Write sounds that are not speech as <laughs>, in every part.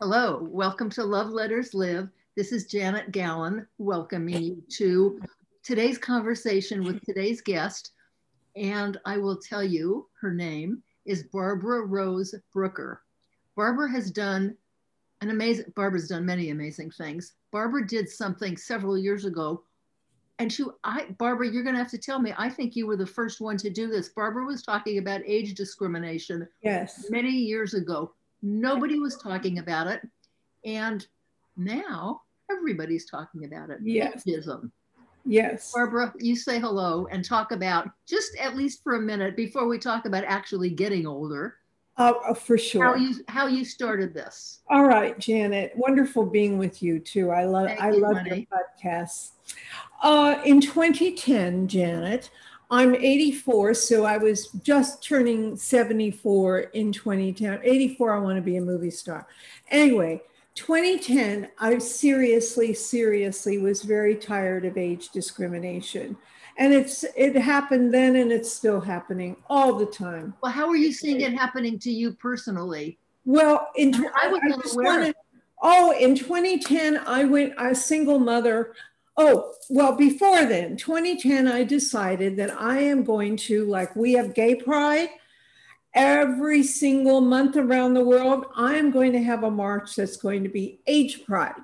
Hello, welcome to Love Letters Live. This is Janet Gallen welcoming you to today's conversation with today's guest. And I will tell you her name is Barbara Rose Brooker. Barbara has done an amazing, Barbara's done many amazing things. Barbara did something several years ago. And she, I, Barbara, you're going to have to tell me. I think you were the first one to do this. Barbara was talking about age discrimination. Yes. Many years ago. Nobody was talking about it. And now everybody's talking about it. Yes. Ageism. Yes. Barbara, you say hello and talk about just at least for a minute before we talk about actually getting older. Uh, for sure. How you how you started this. All right, Janet. Wonderful being with you too. I love Thank I you, love honey. your podcasts. Uh, in 2010, Janet, I'm 84, so I was just turning 74 in 2010. 84, I want to be a movie star. Anyway, 2010, I seriously, seriously was very tired of age discrimination. And it's it happened then and it's still happening all the time. Well, how are you seeing it happening to you personally? Well, in tw- I was just wanted- oh, in 2010, I went a single mother. Oh, well, before then, 2010, I decided that I am going to like we have Gay Pride every single month around the world. I am going to have a march that's going to be Age Pride.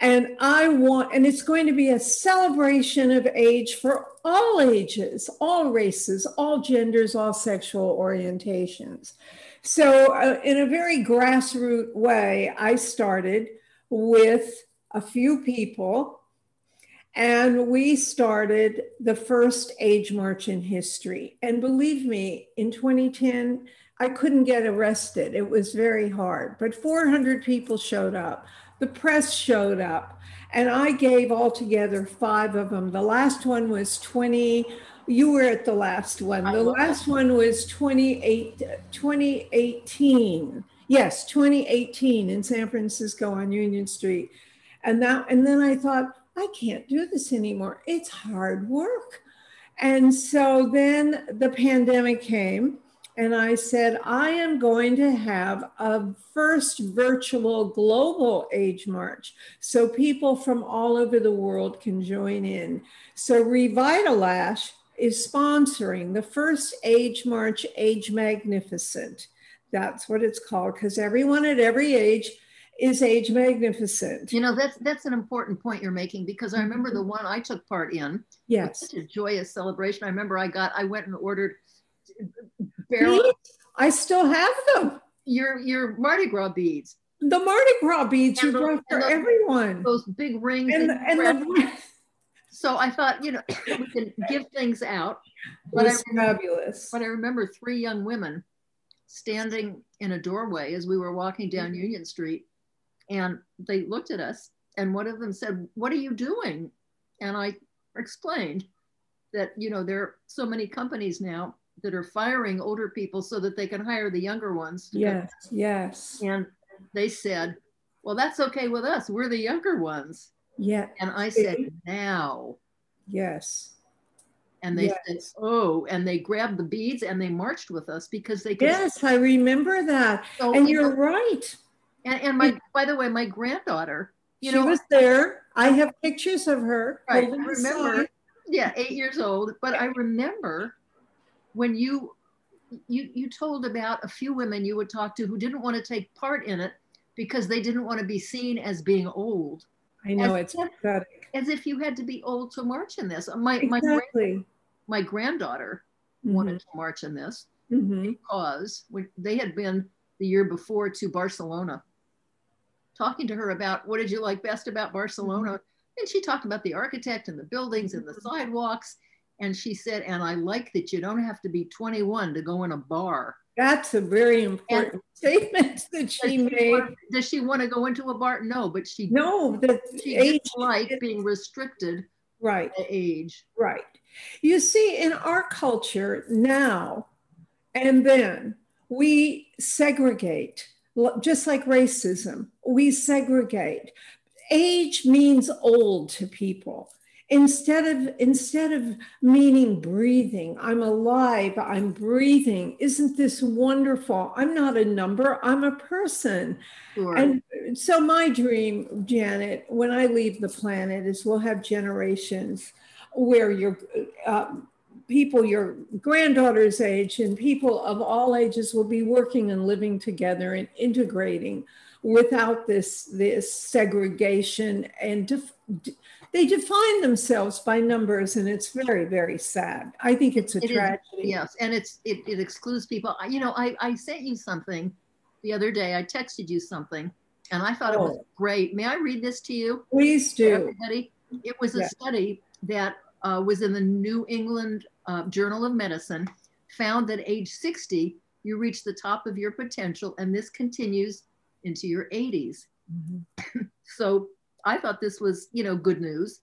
And I want, and it's going to be a celebration of age for all ages, all races, all genders, all sexual orientations. So, uh, in a very grassroots way, I started with a few people, and we started the first age march in history. And believe me, in 2010, I couldn't get arrested. It was very hard, but 400 people showed up. The press showed up, and I gave altogether five of them. The last one was 20. You were at the last one. The last one was 28, 2018. Yes, 2018 in San Francisco on Union Street. And that, and then I thought, I can't do this anymore. It's hard work. And so then the pandemic came, and I said, I am going to have a first virtual global age march so people from all over the world can join in. So Revitalash is sponsoring the first age march, Age Magnificent. That's what it's called because everyone at every age is age magnificent. You know, that's that's an important point you're making because I remember the one I took part in. Yes. Such a joyous celebration. I remember I got I went and ordered barrel Beads? I still have them. your your Mardi Gras beads, The Mardi Gras beads you And the- brought for and the- everyone. those big rings. And, you and the so I thought, you know, <coughs> we can give things out. it But I was remember- fabulous. But I remember three young women standing in a doorway as we were walking down Mm-hmm. Union Street, and they looked at us, and one of them said, "What are you doing?" And I explained that you know there are so many companies now that are firing older people so that they can hire the younger ones. Yes, yes, And they said, Well, that's okay with us. We're the younger ones. yeah, And I said, Now. yes. And they Yes. said, Oh, and they grabbed the beads and they marched with us because they could. Yes, I remember that. So, And you you're know, right. and, and my, by the way, my granddaughter, you she know, was there. I have pictures of her. right, I remember, yeah, eight years old. But I remember when you you you told about a few women you would talk to who didn't want to take part in it because they didn't want to be seen as being old. I know As it's if- pathetic. as if you had to be old to march in this. My my Exactly. my granddaughter wanted to march in this Mhm. because when they had been the year before to Barcelona, talking to her about what did you like best about Barcelona, mm-hmm. and she talked about the architect and the buildings and the mm-hmm. sidewalks, and she said, and I like that you don't have to be 21 to go in a bar. That's a very important <laughs> statement that she she, made. want, does she want to go into a bar? No, but she No, that she age, didn't like being restricted right. age. Right. You see, in our culture now and then, we segregate, just like racism, we segregate. Age means old to people. instead of instead of meaning breathing i'm alive i'm breathing isn't this wonderful i'm not a number i'm a person sure. and so my dream janet when i leave the planet is we'll have generations where your uh, people your granddaughter's age and people of all ages will be working and living together and integrating without this this segregation. And def- they define themselves by numbers and it's very very sad. I think it's a it tragedy. is, yes and it's it, it excludes people. You know i i sent you something the other day. I texted you something and i thought oh. it was oh. great. May i read this to you? Please do. Everybody? It was a study that uh, was in the new england uh, journal of medicine found that age 60 you reach the top of your potential and this continues into your 80s mm-hmm. <laughs> so I thought this was, you know, good news.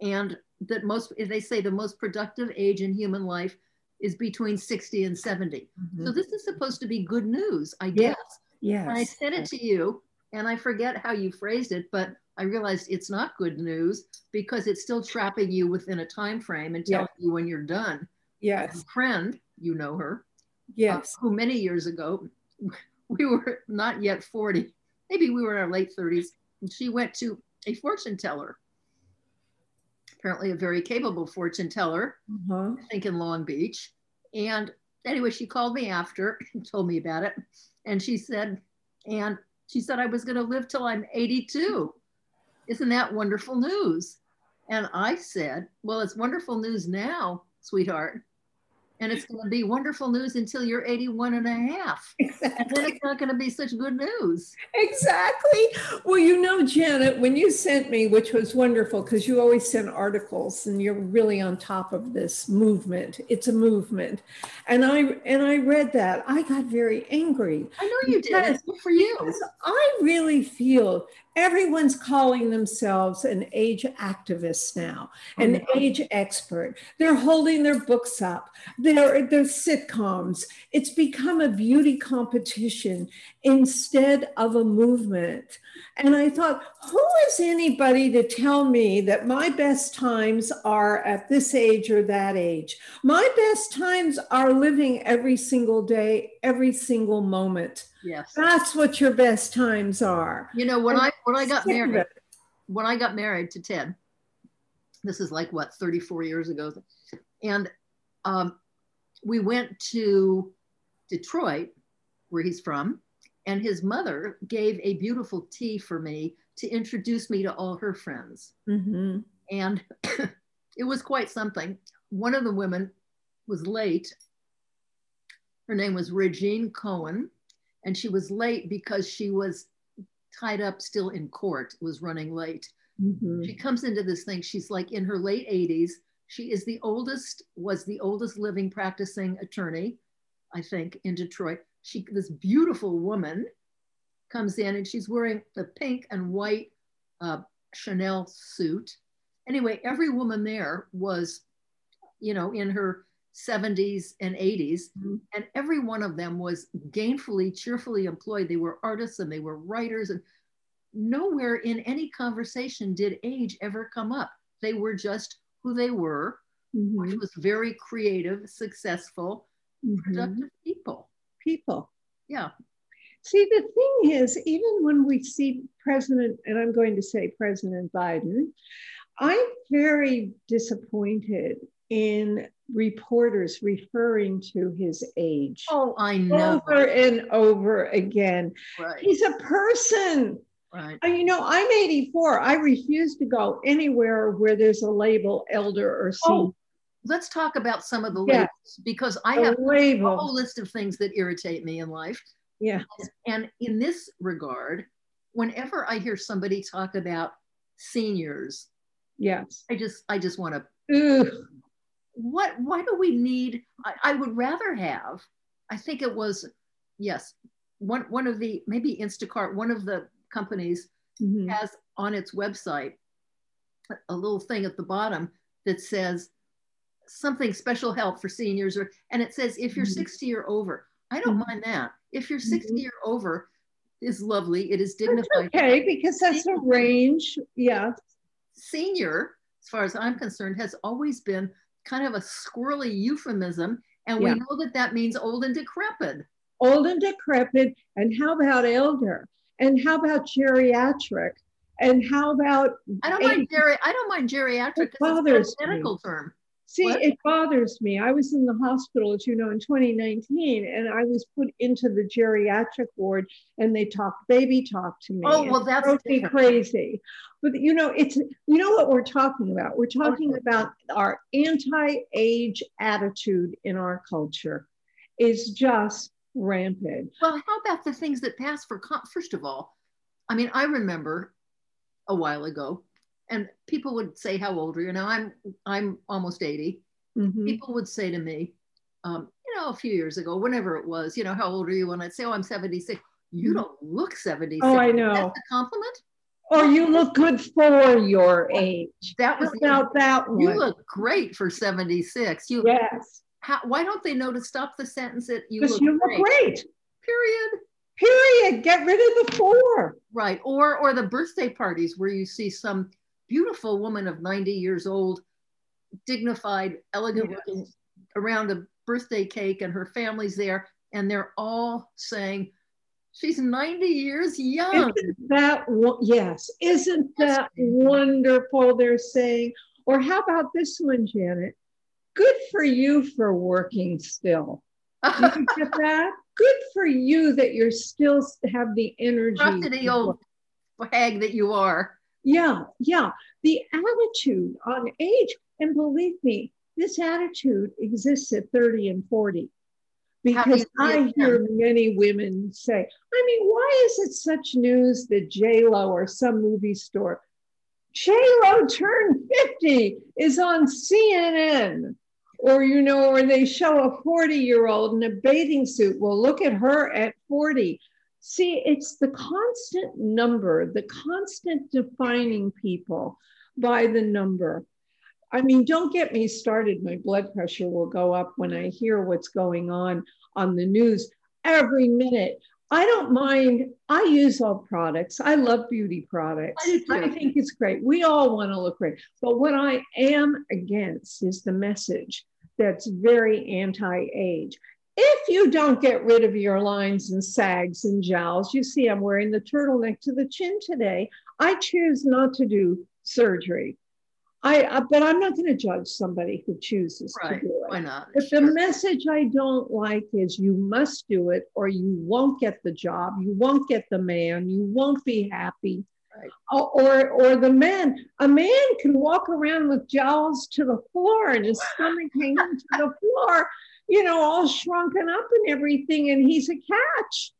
And that most, they say the most productive age in human life is between 60 and 70. Mm-hmm. So this is supposed to be good news, I guess. Yes. And I sent it to you and I forget how you phrased it, but I realized it's not good news because it's still trapping you within a time frame and telling you when you're done. Yes. A friend, you know her. Yes. Uh, who many years ago, <laughs> we were not yet 40, maybe we were in our late 30s. And she went to a fortune teller. Apparently, a very capable fortune teller, uh-huh. I think in Long Beach. And anyway, she called me after <laughs> and told me about it. And she said, and she said, I was going to live till I'm 82. Isn't that wonderful news? And I said, Well, it's wonderful news now, sweetheart and it's going to be wonderful news until you're 81 and a half. Exactly. And then it's not going to be such good news. Exactly. Well, you know, Janet, when you sent me, which was wonderful because you always send articles and you're really on top of this movement. It's a movement. And I and I read that. I got very angry. I know you did. Good for you. I really feel everyone's calling themselves an age activist now, an mm-hmm. age expert. They're holding their books up, they're, they're sitcoms. It's become a beauty competition instead of a movement. And I thought, who is anybody to tell me that my best times are at this age or that age? My best times are living every single day, every single moment. Yes. That's what your best times are. You know, when I when I got married, when I got married to Ted, this is like what 34 years ago, and um, we went to Detroit, where he's from, and his mother gave a beautiful tea for me to introduce me to all her friends. Mm-hmm. And <coughs> it was quite something. One of the women was late. Her name was Regine Cohen, and she was late because she was tied up still in court, was running late. Mm-hmm. She comes into this thing, she's like in her late 80s. She is the oldest, was the oldest living practicing attorney, I think, in Detroit she this beautiful woman comes in and she's wearing the pink and white uh, Chanel suit. Anyway, every woman there was, you know, in her 70s and 80s, mm-hmm. and every one of them was gainfully, cheerfully employed. They were artists and they were writers, and nowhere in any conversation did age ever come up. They were just who they were, mm-hmm. which was very creative, successful, mm-hmm. productive people people. Yeah. See, the thing is, even when we see President, and I'm going to say President Biden, I'm very disappointed in reporters referring to his age. Oh, I know. Over and over again. Right. He's a person. Right. You know, I'm 84. I refuse to go anywhere where there's a label elder or oh, senior. Oh, let's talk about some of the labels because I the have label. a whole list of things that irritate me in life. Yeah. And in this regard, whenever I hear somebody talk about seniors, yes, I just I just want to. What? Why do we need? I, I would rather have. I think it was, yes, one one of the maybe Instacart, one of the companies mm-hmm. has on its website a little thing at the bottom that says something special help for seniors or and it says if you're mm-hmm. 60 or over i don't mm-hmm. mind that if you're 60 mm-hmm. or over is lovely it is dignified that's okay because that's a range yeah senior as far as I'm concerned, has always been kind of a squirrely euphemism. And we know that that means old and decrepit. old and decrepit. And how about elder? And how about geriatric? And how about I don't mind geri- I don't mind geriatric because bothers it's a me. medical term. See, What? it bothers me. I was in the hospital, as you know, in 2019, and I was put into the geriatric ward, and they talked baby talk to me. Oh, well, that's crazy. But you know, it's you know what we're talking about. We're talking Okay. about our anti-age attitude in our culture is just rampant. Well, how about the things that pass for first of all? I mean, I remember a while ago, and people would say, "How old are you?" Now I'm I'm almost eighty. Mhm. People would say to me, um, you know, a few years ago, whenever it was, you know, how old are you? And I'd say, "Oh, I'm 76." You Mhm. don't look 76. Oh, I know. That's a compliment. Or you look good for your age. That was about that one? you look great for 76. You yes, how, why don't they know to stop the sentence at you because look, you look great, great. period Period. Get rid of the four. right or or the birthday parties where you see some beautiful woman of 90 years old dignified elegant Yes. looking around a birthday cake and her family's there and they're all saying she's 90 years young Isn't that yes? Isn't that wonderful? They're saying. Or how about this one, Janet? Good for you for working still. You get <laughs> that? Good for you that you're still have the energy. crotchety to old hag that you are Yeah, yeah. The attitude on age, and believe me, this attitude exists at 30 and 40. How do you Because I hear many women say, I mean, why is it such news that J-Lo or some movie store, J-Lo turned 50 is on CNN. Or, you know, or they show a 40 year old in a bathing suit. Well, look at her at 40. See, it's the constant number, the constant defining people by the number. I mean, don't get me started. My blood pressure will go up when I hear what's going on on the news every minute. I don't mind. I use all products. I love beauty products. I. I think it's great. We all want to look great. But what I am against is the message that's very anti age. If you don't get rid of your lines and sags and jowls, you see, I'm wearing the turtleneck to the chin today. I choose not to do surgery. I, I but I'm not going to judge somebody who chooses right to do it. why not But the message I don't like is you must do it or you won't get the job, you won't get the man, you won't be happy. Right. Or, or, or the man, a man can walk around with jowls to the floor and his stomach hanging to the floor, you know, all shrunken up and everything, and he's a catch.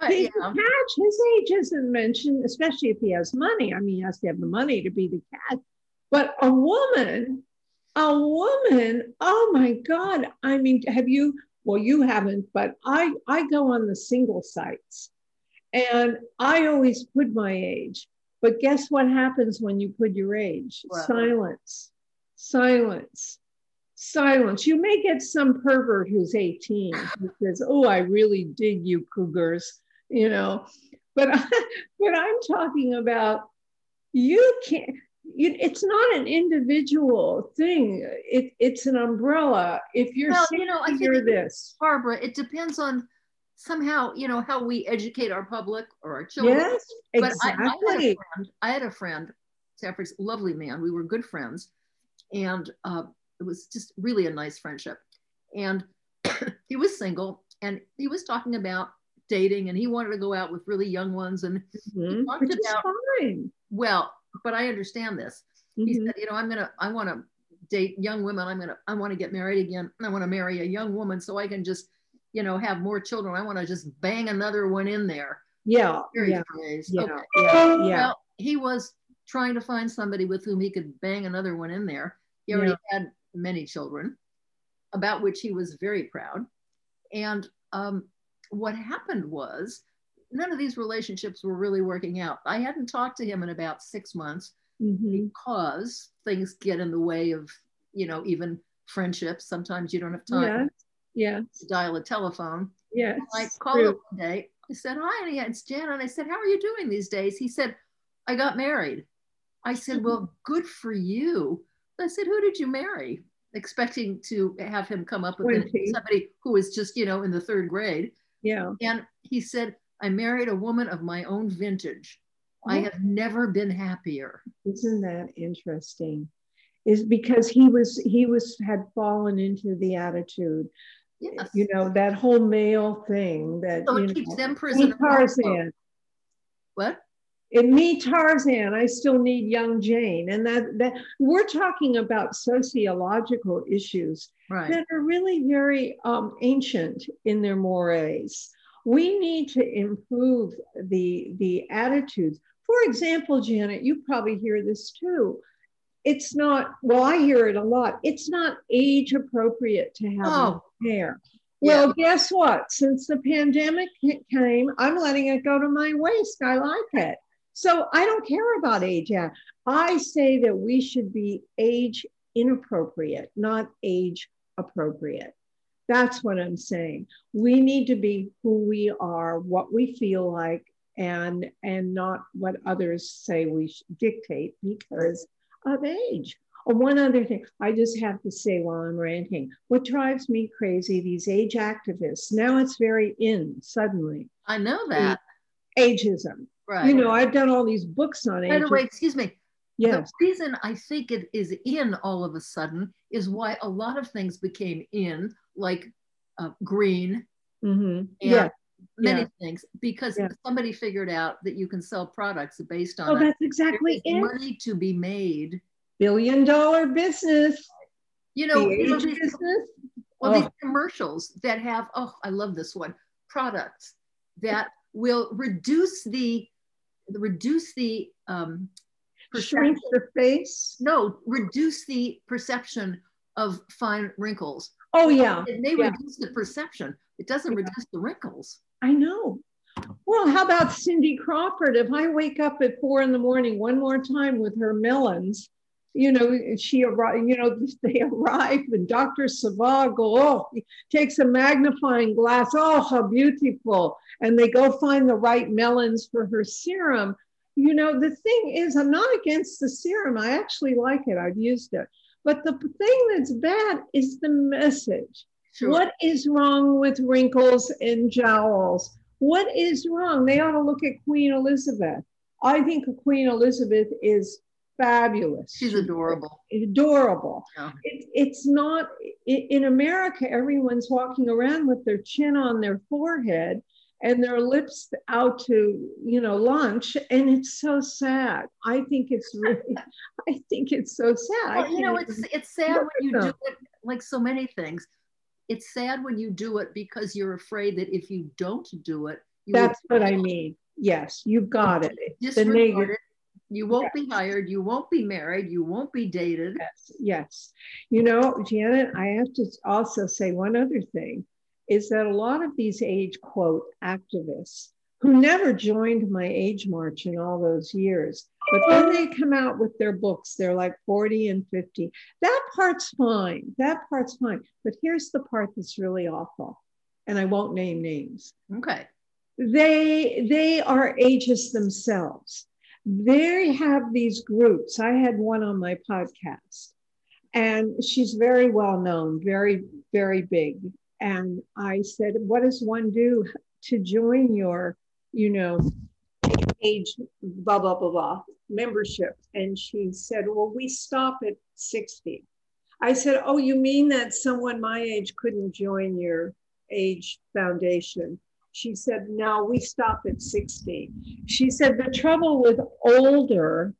Uh, He's yeah. a catch. His age isn't mentioned, especially if he has money. I mean, he has to have the money to be the catch. But a woman, a woman, oh my God. I mean, have you, well, you haven't, but I, I go on the single sites and I always put my age. But guess what happens when you put your age? Silence, silence, silence. You may get some pervert who's 18 who says, Oh, I really dig you, cougars, you know. But, <laughs> but I'm talking about you can't, you, it's not an individual thing. It, it's an umbrella. If you're Well, you know, I think this, Barbara, it depends on somehow, you know, how we educate our public or our children. yes, But I, I, had a friend, I had a friend, Safford's lovely man. We were good friends. And uh, it was just really a nice friendship. And <clears throat> he was single and he was talking about dating and he wanted to go out with really young ones. And Mhm, talked Which about- fine. well, but I understand this. He Mhm. said, you know, I'm gonna, I want to date young women. I'm gonna, I want to get married again. I want to marry a young woman so I can just, you know, have more children. I want to just bang another one in there. Yeah, yeah, yeah, Okay. yeah, yeah. Well, he was trying to find somebody with whom he could bang another one in there. He already had many children, about which he was very proud. And um, what happened was none of these relationships were really working out. I hadn't talked to him in about six months Mhm. because things get in the way of, you know, even friendships. Sometimes you don't have time yeah. yes, to dial a telephone. yes. I called him one day. I said, Hi, and Annie, it's Jan. And I said, How are you doing these days? He said, I got married. I said, Well, good for you. I said, Who did you marry? Expecting to have him come up with 20. somebody who was just, you know, in the third grade. Yeah. And he said, I married a woman of my own vintage. I have never been happier. Isn't that interesting? Is because he was he was had fallen into the attitude, Yes. you know, that whole male thing that so it keeps them me prisoners. Tarzan. What? In me Tarzan, I still need young Jane. And that that we're talking about sociological issues Right. that are really very um, ancient in their mores. We need to improve the the attitudes. For example, Janet, you probably hear this too. It's not well, I hear it a lot. It's not age appropriate to have Oh. hair. Well, guess what? Since the pandemic came, I'm letting it go to my waist. I like it. So I don't care about age. Yeah. I say that we should be age inappropriate, not age appropriate. That's what I'm saying. We need to be who we are, what we feel like, and and not what others say we should dictate because of age. Oh, one other thing I just have to say while I'm ranting, what drives me crazy, these age activists. Now it's very in suddenly. I know that. Ageism. Right. You know, I've done all these books on By the way, excuse me. yes. The reason I think it is in all of a sudden is why a lot of things became in, like uh, green hmm and Yeah. many yeah. things, because Yeah. somebody figured out that you can sell products based on Oh, that's exactly it. money to be made. Billion dollar business. You know, you know, these, business. well, Oh. these commercials that have, oh, I love this one, products that will reduce the reduce the um, perception- the face. no, reduce the perception of fine wrinkles. Oh, yeah. It may Yeah. reduce the perception. It doesn't Yeah. reduce the wrinkles. I know. Well, how about Cindy Crawford? If I wake up at four in the morning one more time with her melons, you know, she arrived, you know, <laughs> they arrive and Dr. Sebagh oh, he takes a magnifying glass. Oh, how beautiful. And they go find the right melons for her serum. You know, the thing is, I'm not against the serum. I actually like it. I've used it. But the thing that's bad is the message. Sure. What is wrong with wrinkles and jowls? What is wrong? They ought to look at Queen Elizabeth. I think Queen Elizabeth is fabulous. She's adorable. Adorable. Yeah. It, it's not i- in America, everyone's walking around with their chin on their forehead and their lips out to, you know, lunch. And it's so sad. I think it's really, <laughs> I think it's so sad. Well, you know, it's it's sad when you do it like so many things. It's sad when you do it because you're afraid that if you don't do it, you that's what I mean. Yes, you've got it. The negative. You won't be hired. You won't be married. You won't be dated. Yes, yes. You know, Janet, I have to also say one other thing is that a lot of these age quote activists who never joined my age march in all those years, but then they come out with their books, they're like 40 and 50. That part's fine. That part's fine. But here's the part that's really awful. And I won't name names Okay. they they are ageist themselves they have these groups. I had one on my podcast and she's very well known very very big. And i said what does one do to join your you know age blah blah blah blah membership? And she said well we stop at 60 i said oh you mean that someone my age couldn't join your age foundation she said, no, we stop at 60. She said, the trouble with older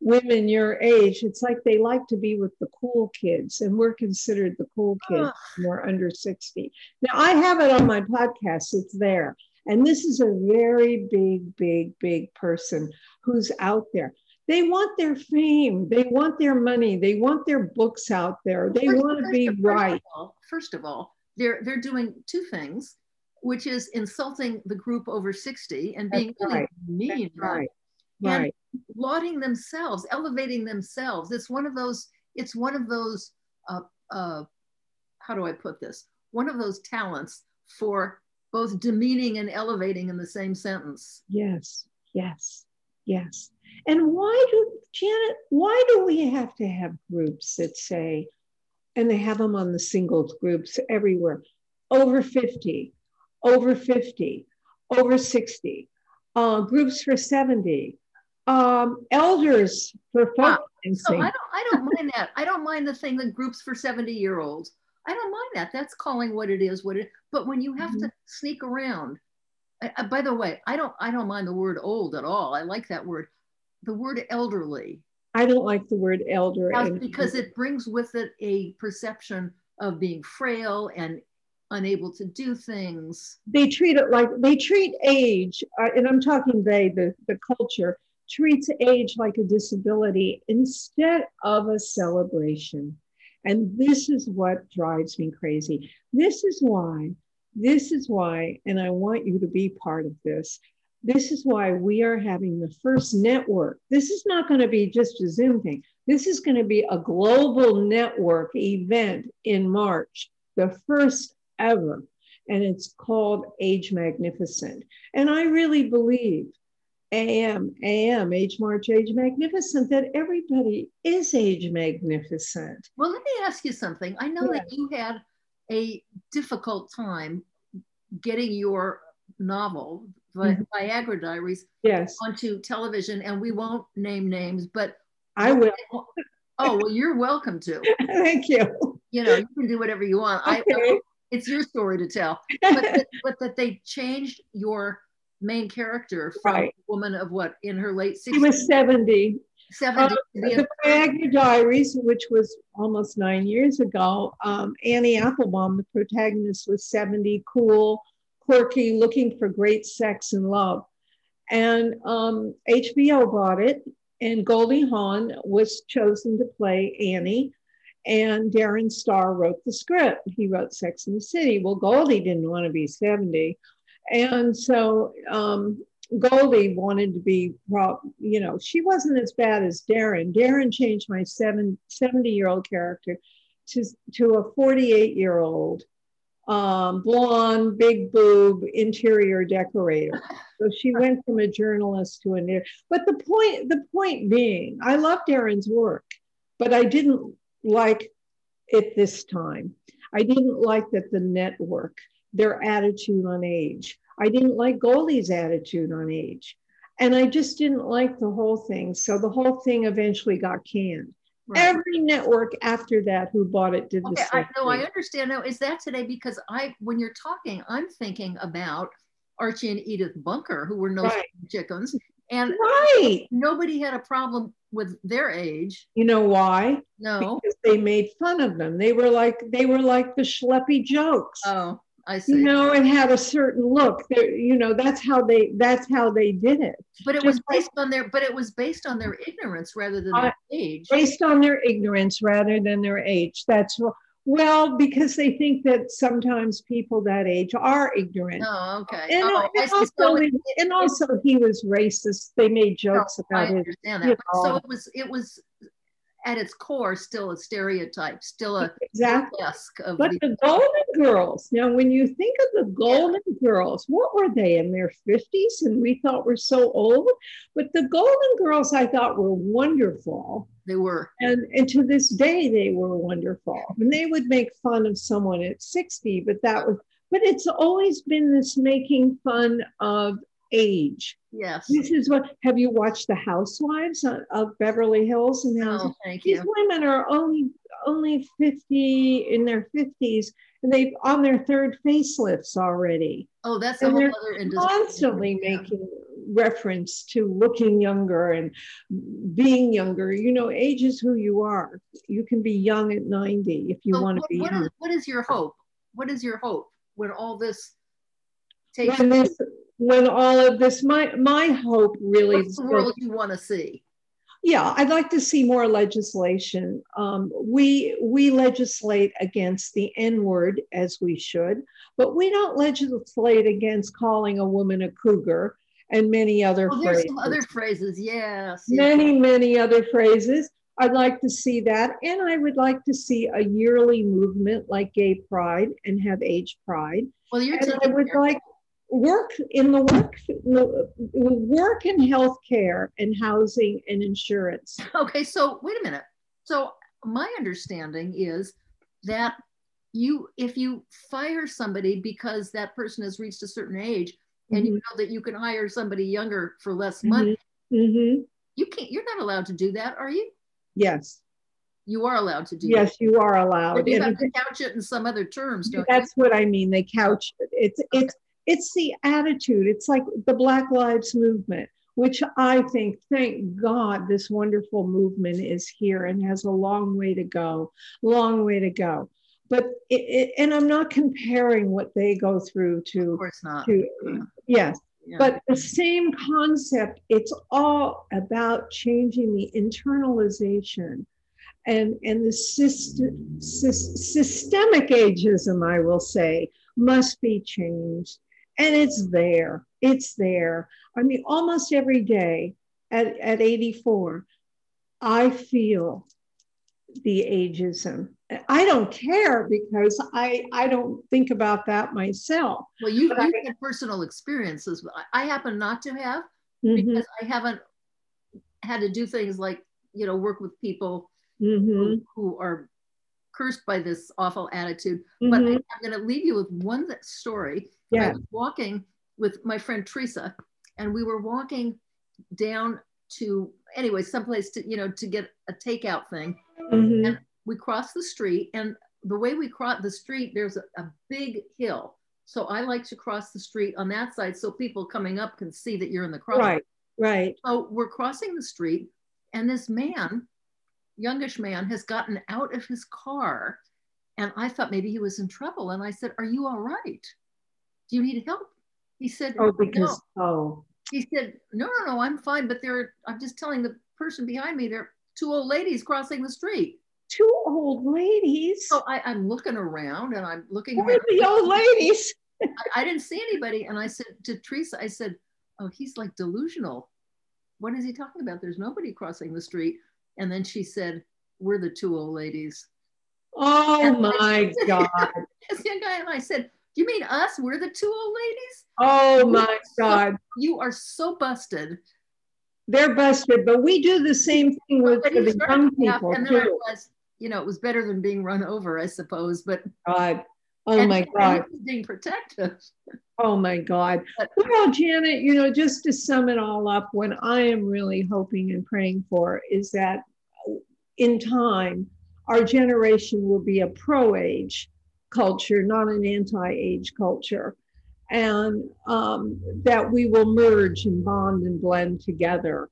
women your age, it's like they like to be with the cool kids, and we're considered the cool kids ah. when we're under 60. Now, I have it on my podcast, it's there. And this is a very big, big, big person who's out there. They want their fame, they want their money, they want their books out there, they First- want to be first right. Of all, first of all, they're they're doing two things, which is insulting the group over 60 and being That's really right. mean, right. And Right. lauding themselves, elevating themselves. It's one of those, it's one of those, uh, uh, how do I put this? One of those talents for both demeaning and elevating in the same sentence. Yes, yes, Yes. And why do, Janet, why do we have to have groups that say, and they have them on the singles groups everywhere, over 50, over 50, over 60, uh, groups for 70, um, elders for wow. So I don't, I don't mind that. I don't mind the thing that groups for 70 year olds. I don't mind that. That's calling what it is, what it. But when you have mm-hmm. to sneak around, I, by the way, I don't, I don't mind the word old at all. I like that word. The word elderly. I don't like the word elder because it brings with it a perception of being frail and unable to do things. They treat it like they treat age, uh, and I'm talking they, the, the culture, treats age like a disability instead of a celebration. And this is what drives me crazy. This is why, this is why, and I want you to be part of this. This is why we are having the first network. This is not going to be just a Zoom thing. This is going to be a global network event in March, the first ever. And it's called Age Magnificent. And I really believe AM, AM, Age March, Age Magnificent, that everybody is age magnificent. Well, let me ask you something. I know yeah. that you had a difficult time getting your novel, mm-hmm. Viagra Diaries, yes. onto television, and we won't name names, but I will. <laughs> Oh, well, you're welcome to. <laughs> Thank you. You know, you can do whatever you want. Okay. I, it's your story to tell. <laughs> But, that, but that they changed your main character from right. a woman of what in her late 60s. She was 70. 70. Uh, the Viagra Diaries, which was almost nine years ago, um, Annie Applebaum, the protagonist, was 70, cool, quirky, looking for great sex and love. And um, HBO bought it, and Goldie Hawn was chosen to play Annie. And Darren Star wrote the script. He wrote Sex in the City. Well, Goldie didn't want to be 70. And so um, Goldie wanted to be, you know, she wasn't as bad as Darren. Darren changed my seven, 70 year old character to, to a 48 year old um, blonde, big boob interior decorator. So she <laughs> went from a journalist to a. But the point, the point being, I loved Darren's work, but I didn't like it this time. I didn't like that the network their attitude on age. I didn't like Goldie's attitude on age. And I just didn't like the whole thing. So the whole thing eventually got canned. Right. Every network after that who bought it did okay, the same. I know, I understand now. Is that today? Because I, when you're talking, I'm thinking about Archie and Edith Bunker, who were no right. chickens. And right. nobody had a problem with their age. You know why? No. They made fun of them. They were like they were like the schleppy jokes. Oh. I see. You know, and had a certain look. They're, you know, that's how they that's how they did it. But it Just was based like, on their but it was based on their ignorance rather than uh, their age. Based on their ignorance rather than their age. That's well, because they think that sometimes people that age are ignorant. Oh, okay. And, oh, and also, so it, and also he was racist. They made oh, jokes no, about I understand it. That. So it was it was at its core still a stereotype, still a exactly. Of but the, the, Golden Girls. Now, when you think of the Golden yeah. Girls, what were they in their fifties? And we thought were so old. But the Golden Girls, I thought were wonderful. They were, and and to this day, they were wonderful. And they would make fun of someone at sixty, but that was. But it's always been this making fun of age. Yes. This is what have you watched the Housewives of Beverly Hills and Oh, thank These you. women are only only 50 in their 50s and they've on their third facelifts already. Oh, that's a and whole other industry. Constantly yeah. making reference to looking younger and being younger. You know, age is who you are. You can be young at 90 if you so want to be what young. Is, what is your hope? What is your hope when all this takes when this, when all of this, my my hope really What's the world you want to see? Yeah, I'd like to see more legislation. Um, we we legislate against the N word as we should, but we don't legislate against calling a woman a cougar and many other well, phrases. There's some other phrases, yes. Many, yes. many other phrases. I'd like to see that. And I would like to see a yearly movement like Gay Pride and have Age Pride. Well, you're and I would like work in the work work in healthcare and housing and insurance. Okay, so wait a minute. So my understanding is that you if you fire somebody because that person has reached a certain age mm-hmm. and you mm-hmm. know that you can hire somebody younger for less money mm-hmm. you can't you're not allowed to do that are you yes you are allowed to do yes that. you are allowed you have to couch it in some other terms that's you? what i mean they couch it it's okay. it's it's the attitude it's like the black lives movement which i think thank god this wonderful movement is here and has a long way to go long way to go but it, it, and i'm not comparing what they go through to of course not to, yeah. yes yeah. but the same concept it's all about changing the internalization and and the system, systemic ageism i will say must be changed and it's there it's there i mean almost every day at, at 84 i feel the ageism I don't care because I I don't think about that myself. Well, you, have had personal experiences. I happen not to have mm-hmm. because I haven't had to do things like you know work with people mm-hmm. who, who, are cursed by this awful attitude. Mm-hmm. But I, am going to leave you with one story. Yeah. I was walking with my friend Teresa, and we were walking down to anyway someplace to you know to get a takeout thing. Mm-hmm. And we cross the street and the way we cross the street, there's a, a big hill. So I like to cross the street on that side so people coming up can see that you're in the cross. Right, right. So we're crossing the street and this man, youngish man, has gotten out of his car. And I thought maybe he was in trouble. And I said, Are you all right? Do you need help? He said, Oh, because, no. oh. He said, No, no, no, I'm fine. But there, I'm just telling the person behind me, there are two old ladies crossing the street two old ladies. So I, am looking around and I'm looking Where around. the old ladies? I, I, didn't see anybody. And I said to Teresa, I said, Oh, he's like delusional. What is he talking about? There's nobody crossing the street. And then she said, We're the two old ladies. Oh and my said, <laughs> God. this young guy and I said, you mean us? We're the two old ladies? Oh my God. you are so busted they're busted, but we do the same thing with the young people. And then too. I was, you know, it was better than being run over, I suppose. But God, oh my God, being protective. Oh my God. But, well, Janet, you know, just to sum it all up, what I am really hoping and praying for is that in time, our generation will be a pro age culture, not an anti age culture. And um, that we will merge and bond and blend together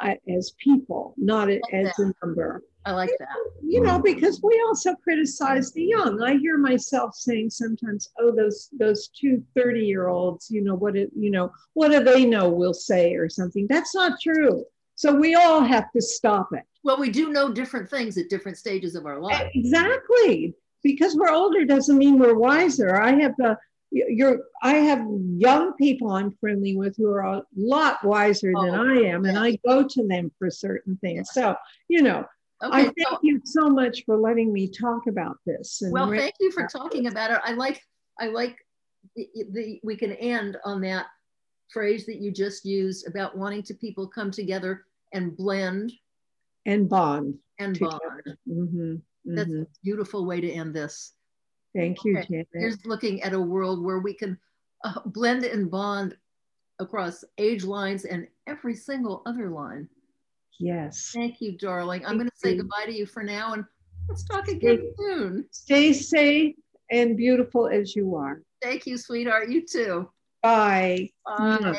uh, as people, not as a number. I like that. You know, because we also criticize the young. I hear myself saying sometimes, "Oh, those those two 30 year olds, you know what it, you know, what do they know? We'll say or something." That's not true. So we all have to stop it. Well, we do know different things at different stages of our life. Exactly. Because we're older doesn't mean we're wiser. I have the you're I have young people I'm friendly with who are a lot wiser oh, than I am, and I go to them for certain things. So, you know, Okay, I thank so, you so much for letting me talk about this. well, thank you for talking about it. I like, I like the, the, we can end on that phrase that you just used about wanting to people come together and blend and bond and together. bond. Mm-hmm. Mm-hmm, That's a beautiful way to end this. Thank you, okay. Janet. Here's looking at a world where we can uh, blend and bond across age lines and every single other line. Yes. Thank you, darling. I'm going to say goodbye to you for now and let's talk again stay, soon. Stay safe and beautiful as you are. Thank you, sweetheart. You too. Bye. Bye.